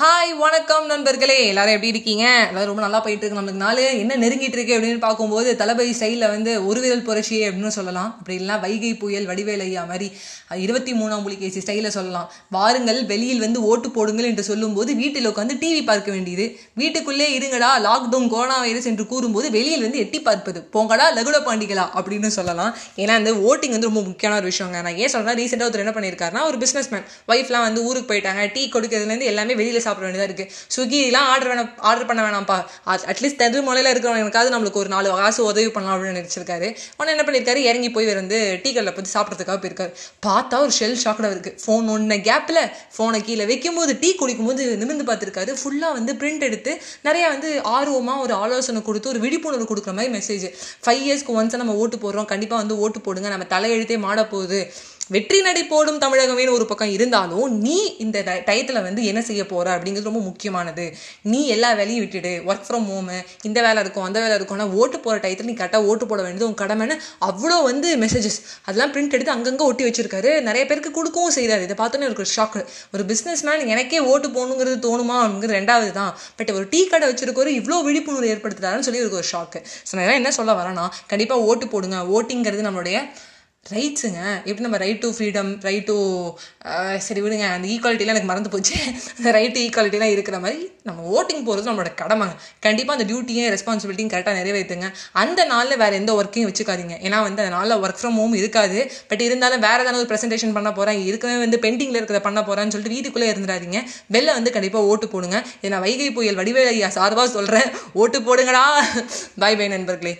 Hi வணக்கம் நண்பர்களே. எல்லாரும் எப்படி இருக்கீங்க? எல்லாரும் ரொம்ப நல்லா போயிட்டு இருக்கு நம்மளுக்கு நாள். என்ன நெருங்கிட்டு இருக்கு அப்படின்னு பார்க்கும்போது தளபதி ஸ்டைலில் வந்து ஒரு விரல் புரட்சியே அப்படின்னு சொல்லலாம். அப்படி இல்லைனா வைகை புயல் வடிவேல் ஐயா மாதிரி இருபத்தி மூணாம் புலிகேசி ஸ்டைலில் சொல்லலாம். வாருங்கள் வெளியில் வந்து ஓட்டு போடுங்கள் என்று சொல்லும்போது வீட்டில் உட்காந்து டிவி பார்க்க வேண்டியது. வீட்டுக்குள்ளே இருங்கடா லாக்டவுன் கொரோனா வைரஸ் என்று கூறும்போது வெளியில் வந்து எட்டி பார்ப்பது. போங்கடா லகுட பாண்டிகளா அப்படின்னு சொல்லலாம். ஏன்னா அந்த ஓட்டிங் வந்து ரொம்ப முக்கியமான ஒரு விஷயங்க. நான் ஏன் சொல்கிறேன் ரீசெண்டாக ஒருத்தர் என்ன பண்ணியிருக்காருன்னா ஒரு பிஸ்னஸ் மேன் ஒய்ஃப்லாம் வந்து ஊருக்கு போயிட்டாங்க. டீ கொடுக்கறதுலேருந்து எல்லாமே வெளியில் சாப்பிட வேண்டியதாக இருக்குது ஸ்விக்கிலாம் ஆர்டர் வேணாம் ஆர்டர் பண்ண வேணாம்ப்பா. அட்லீஸ்ட் தெரு முலையில் இருக்கிறவனுக்காவது நம்மளுக்கு ஒரு நாலு காசு உதவி பண்ணலாம் அப்படின்னு நினைச்சிருக்காரு. உடனே என்ன பண்ணியிருக்காரு இறங்கி போய் வந்து டீ கடையில் போய் சாப்பிட்றதுக்காக போயிருக்காரு. பார்த்தா ஒரு ஷெல் ஷாக்கடாக இருக்குது ஃபோன் ஒன்று கேப்பில் ஃபோனை கீழே வைக்கும்போது டீ குடிக்கும்போது நிமிர்ந்து பார்த்துருக்காரு. ஃபுல்லாக வந்து பிரிண்ட் எடுத்து நிறையா வந்து ஆர்வமாக ஒரு ஆலோசனை கொடுத்து ஒரு விழிப்புணர்வு கொடுக்குற மாதிரி மெசேஜ் ஃபைவ் இயர்ஸ்க்கு ஒன்ஸ் நம்ம ஓட்டு போடுறோம். கண்டிப்பாக வந்து ஓட்டு போடுங்க. நம்ம தலையெழுத்தே மாட போகுது வெற்றி நடை போடும் தமிழகமே ஒரு பக்கம் இருந்தாலும் நீ இந்த டயத்தில் வந்து என்ன செய்ய போகிற அப்படிங்கிறது ரொம்ப முக்கியமானது. நீ எல்லா வேலையும் விட்டுடு. ஒர்க் ஃப்ரம் ஹோமு இந்த வேலை இருக்கும் அந்த வேலை இருக்கும் ஆனால் ஓட்டு போகிற டயத்தில் நீ கரெக்டாக ஓட்டு போட வேண்டியது உன் கடமைன்னு அவ்வளோ வந்து மெசேஜஸ் அதெல்லாம் பிரிண்ட் எடுத்து அங்கங்கே ஒட்டி வச்சிருக்காரு. நிறைய பேருக்கு கொடுக்கவும் செய்கிறார் இதை பார்த்தோன்னே எனக்கு ஒரு ஷாக் ஒரு பிஸ்னஸ் மேன் எனக்கே ஓட்டு போகணுங்கிறது தோணுமா அப்படிங்கிறது ரெண்டாவது தான். பட் ஒரு டீ கடை வச்சிருக்கோரு இவ்வளோ விழிப்புணர்வு ஏற்படுத்துறாருன்னு சொல்லி எனக்கு ஒரு ஷாக்கு ஸோ நான் என்ன சொல்ல வரேன்னா கண்டிப்பாக ஓட்டு போடுங்க. ஓட்டிங்கிறது நம்மளுடைய ரைட்ஸுங்க எப்படி நம்ம right to freedom right to சரி விடுங்க அந்த ஈக்குவாலிட்டிலாம் எனக்கு மறந்து போச்சு. அந்த ரைட் டு ஈக்குவாலிட்டிலாம் இருக்கிற மாதிரி நம்ம ஓட்டிங் போகிறது நம்மளோட கடமைங்க. கண்டிப்பாக அந்த டியூட்டியும் ரெஸ்பான்சிபிலிட்டியும் கரெக்டாக நிறைவேற்றுங்க அந்த நாளில் வேறு எந்த ஒர்க்கையும் வச்சுக்காதீங்க ஏன்னா வந்து அந்த நாளில் ஒர்க் ஃப்ரம் ஹோம் இருக்காது. பட் இருந்தாலும் வேறு ஏதாவது ஒரு ப்ரெசன்டேஷன் பண்ண போகிறேன் இருக்கவே வந்து பெண்டிங்கில் இருக்கிறத பண்ண போகிறேன்னு சொல்லிட்டு வீட்டுக்குள்ளே இருந்துடாதீங்க. வெளில வந்து கண்டிப்பாக ஓட்டு போடுங்க. இதை நான் வைகை புயல் வடிவேலையா சார்பாக சொல்கிறேன் ஓட்டு போடுங்கடா. பாய் பை நண்பர்களே.